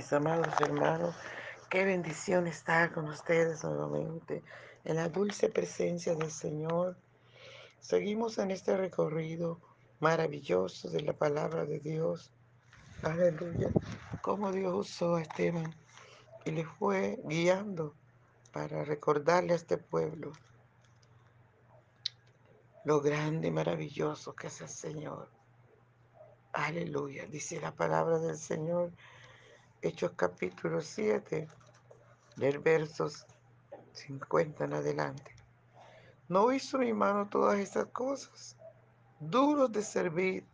Mis amados hermanos. Qué bendición estar con ustedes nuevamente en la dulce presencia del Señor. Seguimos en este recorrido maravilloso de la palabra de Dios. Aleluya. Cómo Dios usó a Esteban y le fue guiando para recordarle a este pueblo lo grande y maravilloso que es el Señor. Aleluya. Dice la palabra del Señor, Hechos capítulo 7, del versos 50 en adelante. ¿No hizo mi mano todas estas cosas? Duros de servir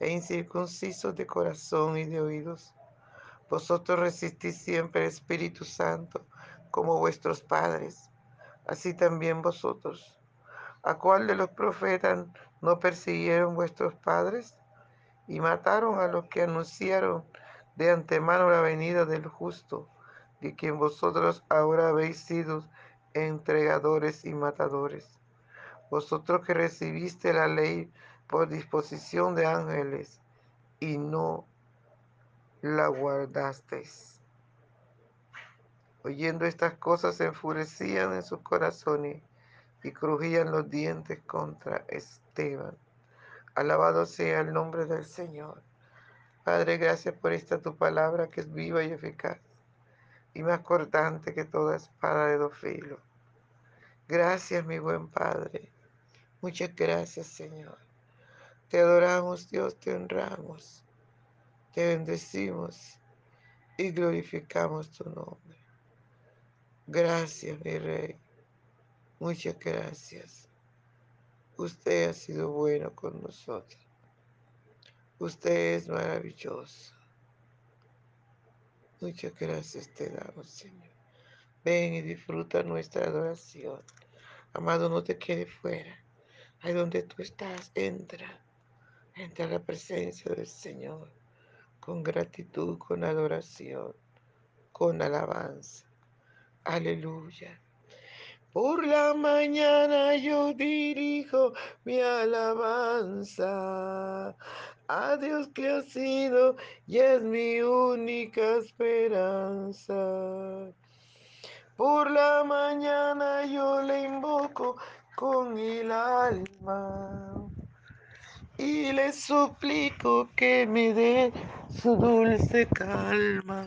e incircuncisos de corazón y de oídos. Vosotros resistís siempre el Espíritu Santo como vuestros padres, así también vosotros. ¿A cuál de los profetas no persiguieron vuestros padres? y mataron a los que anunciaron de antemano la venida del justo, de quien vosotros ahora habéis sido entregadores y matadores. Vosotros que recibiste la ley por disposición de ángeles y no la guardasteis. Oyendo estas cosas se enfurecían en sus corazones y crujían los dientes contra Esteban. Alabado sea el nombre del Señor. Padre, gracias por esta tu palabra que es viva y eficaz y más cortante que toda espada de dos filos. Gracias, mi buen Padre. Muchas gracias, Señor. Te adoramos, Dios, te honramos, te bendecimos y glorificamos tu nombre. Gracias, mi Rey. Muchas gracias. Usted ha sido bueno con nosotros. Usted es maravilloso. Muchas gracias te damos, Señor. Ven y disfruta nuestra adoración. Amado, no te quede fuera. Ahí donde tú estás, entra. Entra a la presencia del Señor con gratitud, con adoración, con alabanza. Aleluya. Por la mañana yo dirijo mi alabanza a Dios que ha sido y es mi única esperanza. Por la mañana yo le invoco con el alma y le suplico que me dé su dulce calma.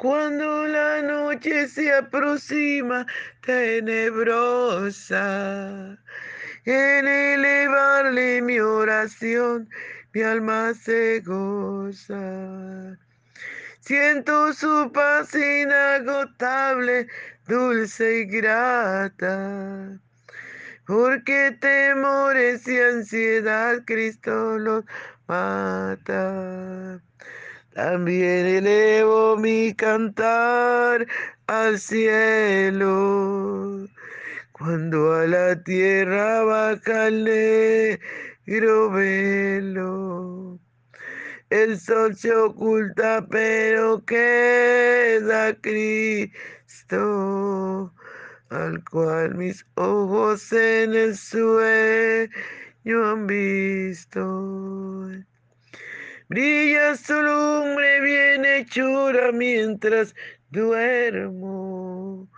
Cuando la noche se aproxima tenebrosa, en elevarle mi oración, mi alma se goza. Siento su paz inagotable, dulce y grata, porque temores y ansiedad Cristo los mata. También elevo mi cantar al cielo. Cuando a la tierra baja el negro velo. El sol se oculta, pero queda Cristo, al cual mis ojos en el sueño han visto. Brilla su lumbre bien hechura mientras duermo.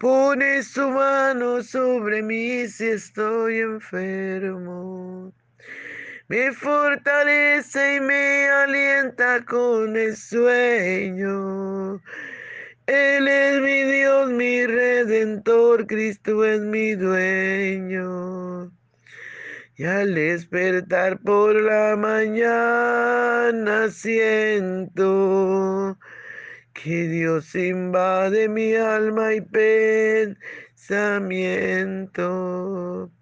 Pone su mano sobre mí si estoy enfermo. Me fortalece y me alienta con el sueño. Él es mi Dios, mi redentor, Cristo es mi dueño. Y al despertar por la mañana siento que Dios invade mi alma y pensamiento.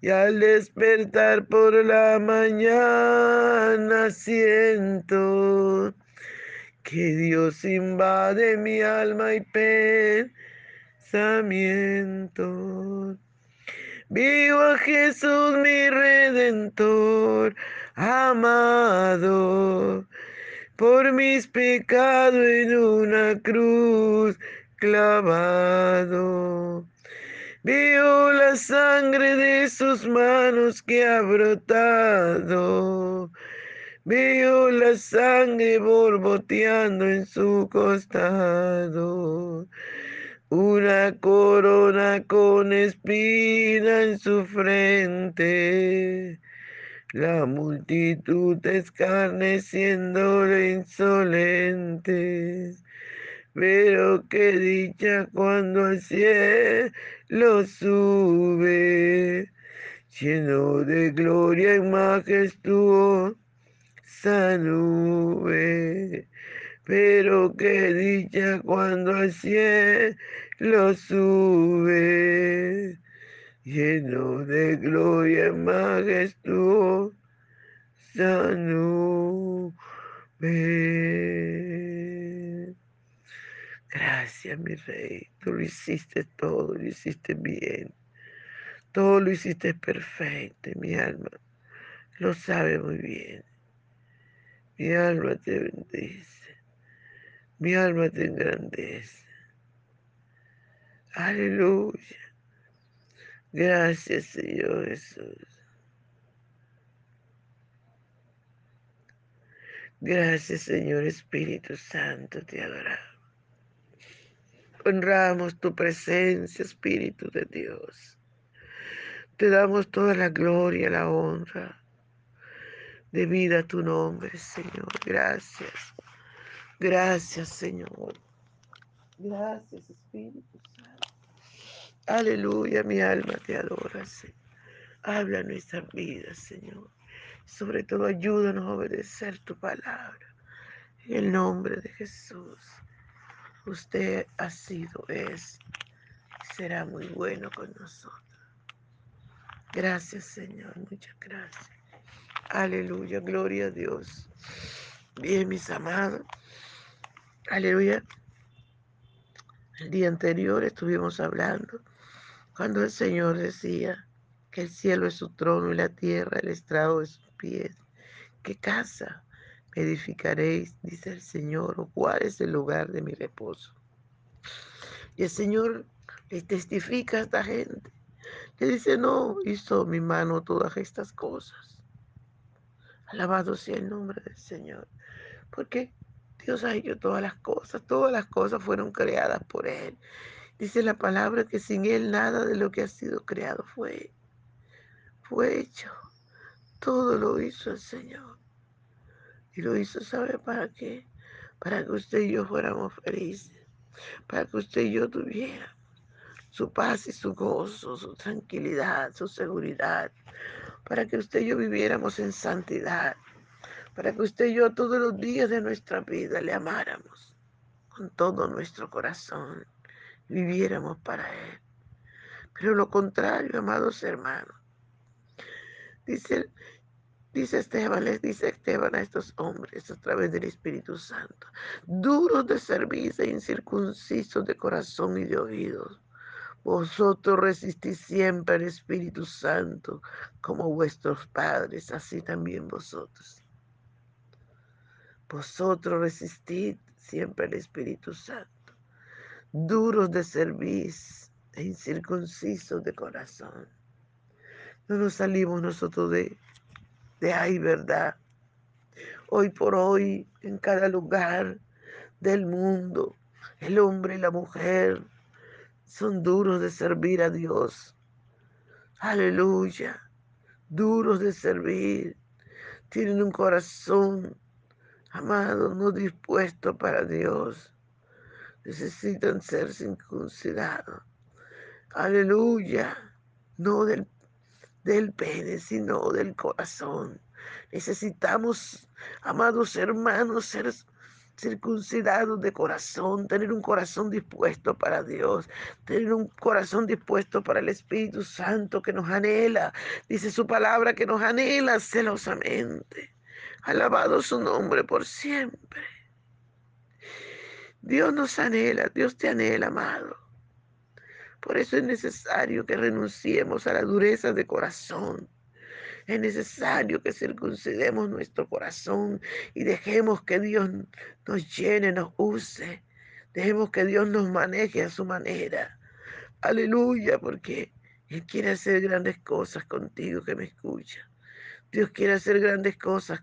Y al despertar por la mañana siento que Dios invade mi alma y pensamiento. Vivo a Jesús mi redentor, amado, por mis pecados en una cruz clavado. Veo la sangre de sus manos que ha brotado. Veo la sangre borboteando en su costado. Una corona con espina en su frente. La multitud escarneciéndole insolente. Pero qué dicha cuando al cielo sube, lleno de gloria y majestuosa nube. Pero qué dicha cuando al cielo sube, lleno de gloria majestuosa nube. Gracias, mi rey. Tú lo hiciste todo, lo hiciste bien. Todo lo hiciste perfecto, mi alma lo sabe muy bien. Mi alma te bendice. Mi alma te engrandece. Aleluya. Gracias, Señor Jesús. Gracias, Señor Espíritu Santo, te adoramos. Honramos tu presencia, Espíritu de Dios. Te damos toda la gloria, la honra. De vida a tu nombre, Señor. Gracias. Gracias, Señor. Gracias, Espíritu Santo. Aleluya, mi alma te adora, Señor. Habla nuestras vidas, Señor. Sobre todo, ayúdanos a obedecer tu palabra. En el nombre de Jesús. Usted ha sido, es, será muy bueno con nosotros. Gracias, Señor, muchas gracias. Aleluya, gloria a Dios. Bien, mis amados. Aleluya. El día anterior estuvimos hablando cuando el Señor decía que el cielo es su trono y la tierra el estrado de sus pies. ¿Qué casa edificaréis, dice el Señor, o cuál es el lugar de mi reposo. Y el Señor le testifica a esta gente. Le dice, no, hizo mi mano todas estas cosas. Alabado sea el nombre del Señor. Porque Dios ha hecho todas las cosas. Todas las cosas fueron creadas por Él. Dice la palabra que sin Él nada de lo que ha sido creado fue, fue hecho. Todo lo hizo el Señor. Y lo hizo, ¿sabe para qué? Para que usted y yo fuéramos felices. Para que usted y yo tuviéramos su paz y su gozo, su tranquilidad, su seguridad. Para que usted y yo viviéramos en santidad. Para que usted y yo todos los días de nuestra vida le amáramos con todo nuestro corazón. Viviéramos para Él. Pero lo contrario, amados hermanos. Dice Dice Esteban, les dice Esteban a estos hombres a través del Espíritu Santo, duros de servicio e incircuncisos de corazón y de oídos. Vosotros resistís siempre al Espíritu Santo como vuestros padres, así también vosotros. Vosotros resistid siempre al Espíritu Santo, duros de servicio e incircuncisos de corazón. No nos salimos nosotros de de ahí, ¿verdad? Hoy por hoy, en cada lugar del mundo, el hombre y la mujer son duros de servir a Dios. Aleluya. Duros de servir. Tienen un corazón, amado, no dispuesto para Dios. Necesitan ser circuncidados. Aleluya. No del del pene, sino del corazón. Necesitamos, amados hermanos, ser circuncidados de corazón, tener un corazón dispuesto para Dios, tener un corazón dispuesto para el Espíritu Santo que nos anhela. Dice su palabra que nos anhela celosamente. Alabado su nombre por siempre. Dios nos anhela, Dios te anhela, amado. Por eso es necesario que renunciemos a la dureza de corazón. Es necesario que circuncidemos nuestro corazón y dejemos que Dios nos llene, nos use. Dejemos que Dios nos maneje a su manera. Aleluya, porque Él quiere hacer grandes cosas contigo que me escucha. Dios quiere hacer grandes cosas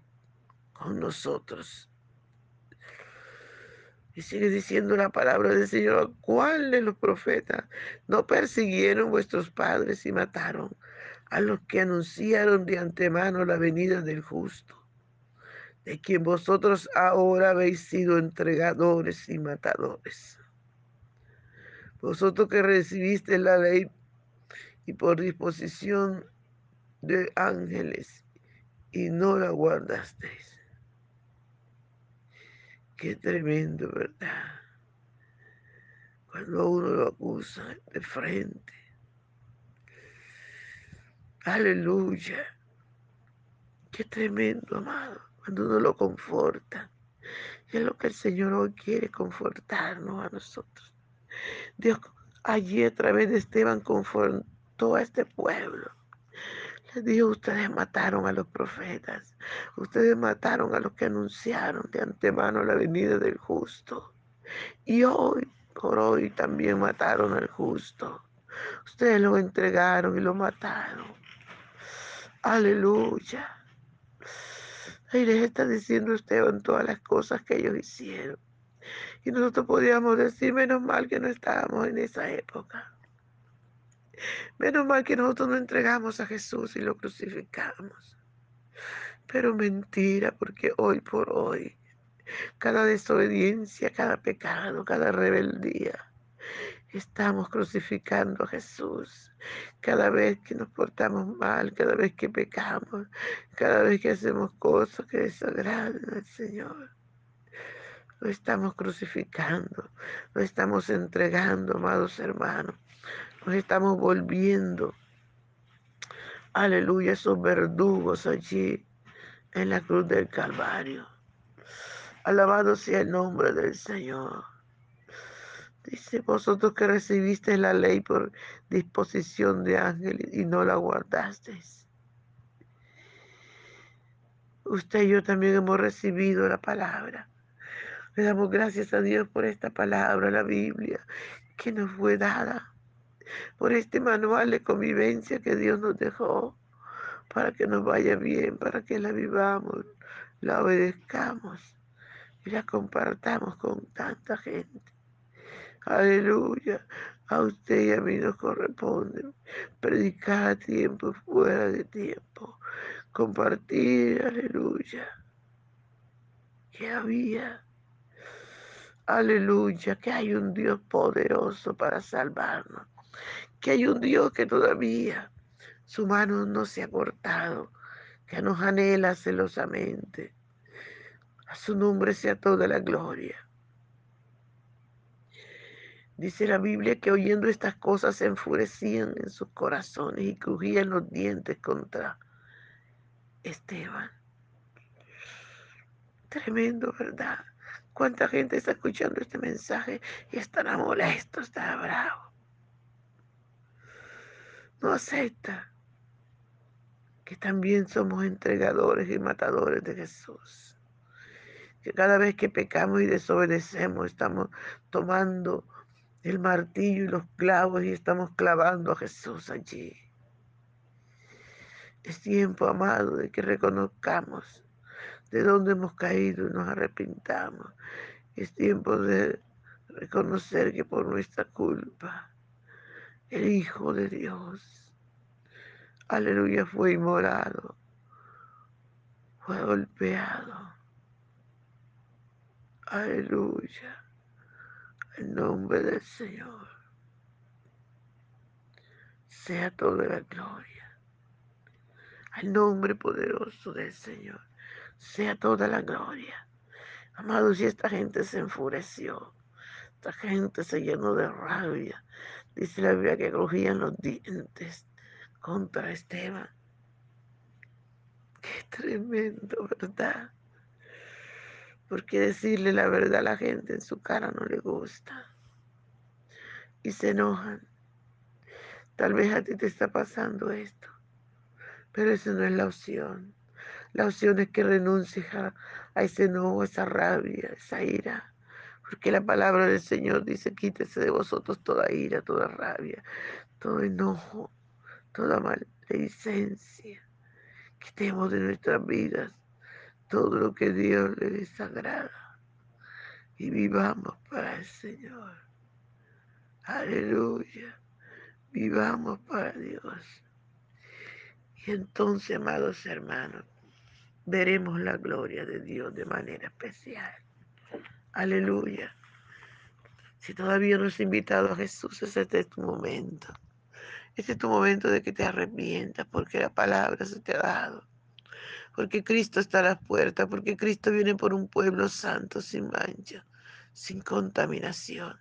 con nosotros. Y sigue diciendo la palabra del Señor, ¿cuál de los profetas no persiguieron vuestros padres y mataron a los que anunciaron de antemano la venida del justo? De quien vosotros ahora habéis sido entregadores y matadores. Vosotros que recibiste la ley y por disposición de ángeles y no la guardasteis. Qué tremendo, ¿verdad? Cuando uno lo acusa de frente. Aleluya. Qué tremendo, amado. Cuando uno lo conforta. Y es lo que el Señor hoy quiere confortarnos a nosotros. Dios allí a través de Esteban confortó a este pueblo. Les dijo, ustedes mataron a los profetas, ustedes mataron a los que anunciaron de antemano la venida del justo. Y hoy, por hoy, también mataron al justo. Ustedes lo entregaron y lo mataron. Aleluya. Ahí les está diciendo Esteban todas las cosas que ellos hicieron. Y nosotros podíamos decir, menos mal que no estábamos en esa época. Menos mal que nosotros no entregamos a Jesús y lo crucificamos. Pero mentira, porque hoy por hoy, cada desobediencia, cada pecado, cada rebeldía, estamos crucificando a Jesús. Cada vez que nos portamos mal, cada vez que pecamos, cada vez que hacemos cosas que desagradan al Señor. Lo estamos crucificando, lo estamos entregando, amados hermanos nos estamos volviendo, aleluya, esos verdugos allí en la cruz del Calvario. Alabado sea el nombre del Señor. Dice, vosotros que recibisteis la ley por disposición de ángeles y no la guardasteis. Usted y yo también hemos recibido la palabra. Le damos gracias a Dios por esta palabra, la Biblia, que nos fue dada por este manual de convivencia que Dios nos dejó para que nos vaya bien, para que la vivamos, la obedezcamos y la compartamos con tanta gente. Aleluya. A usted y a mí nos corresponde predicar a tiempo, fuera de tiempo, compartir, aleluya. Que había, aleluya, que hay un Dios poderoso para salvarnos que hay un Dios que todavía su mano no se ha cortado, que nos anhela celosamente. A su nombre sea toda la gloria. Dice la Biblia que oyendo estas cosas se enfurecían en sus corazones y crujían los dientes contra Esteban. Tremendo, ¿verdad? ¿Cuánta gente está escuchando este mensaje y estará molesto, estará bravo? No acepta que también somos entregadores y matadores de Jesús. Que cada vez que pecamos y desobedecemos estamos tomando el martillo y los clavos y estamos clavando a Jesús allí. Es tiempo, amado, de que reconozcamos de dónde hemos caído y nos arrepintamos. Es tiempo de reconocer que por nuestra culpa el Hijo de Dios. Aleluya, fue inmolado, fue golpeado. Aleluya, en nombre del Señor. Sea toda la gloria. Al nombre poderoso del Señor. Sea toda la gloria. Amados, y esta gente se enfureció. Esta gente se llenó de rabia Dice la Biblia que crujían los dientes contra Esteban. Qué tremendo, ¿verdad? Porque decirle la verdad a la gente en su cara no le gusta. Y se enojan. Tal vez a ti te está pasando esto. Pero esa no es la opción. La opción es que renuncies a, ese enojo, a esa rabia, a esa ira. Porque la palabra del Señor dice, quítese de vosotros toda ira, toda rabia, todo enojo, toda maledicencia. Quitemos de nuestras vidas todo lo que Dios le desagrada y vivamos para el Señor. Aleluya. Vivamos para Dios. Y entonces, amados hermanos, veremos la gloria de Dios de manera especial. Aleluya. Si todavía no has invitado a Jesús, este es tu momento. Este es tu momento de que te arrepientas porque la palabra se te ha dado. Porque Cristo está a las puertas, porque Cristo viene por un pueblo santo, sin mancha, sin contaminación.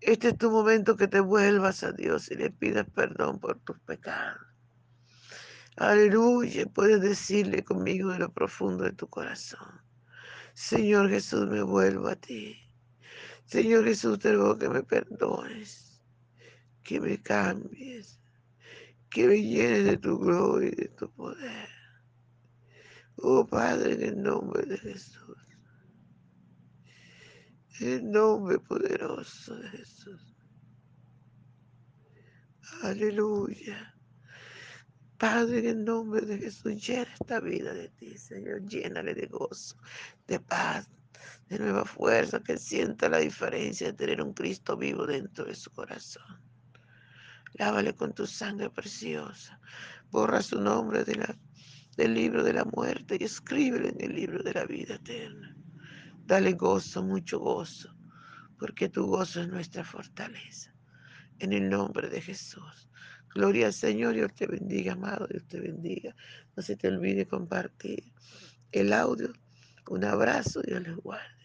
Este es tu momento que te vuelvas a Dios y le pidas perdón por tus pecados. Aleluya, puedes decirle conmigo de lo profundo de tu corazón. Señor Jesús, me vuelvo a ti. Señor Jesús, te ruego que me perdones, que me cambies, que me llenes de tu gloria y de tu poder. Oh Padre, en el nombre de Jesús. En el nombre poderoso de Jesús. Aleluya. Padre, en el nombre de Jesús, llena esta vida de ti, Señor. Llénale de gozo, de paz, de nueva fuerza, que sienta la diferencia de tener un Cristo vivo dentro de su corazón. Lávale con tu sangre preciosa. Borra su nombre del libro de la muerte y escríbelo en el libro de la vida eterna. Dale gozo, mucho gozo, porque tu gozo es nuestra fortaleza. En el nombre de Jesús. Gloria al Señor, Dios te bendiga, amado, Dios te bendiga. No se te olvide compartir el audio. Un abrazo, Dios les guarde.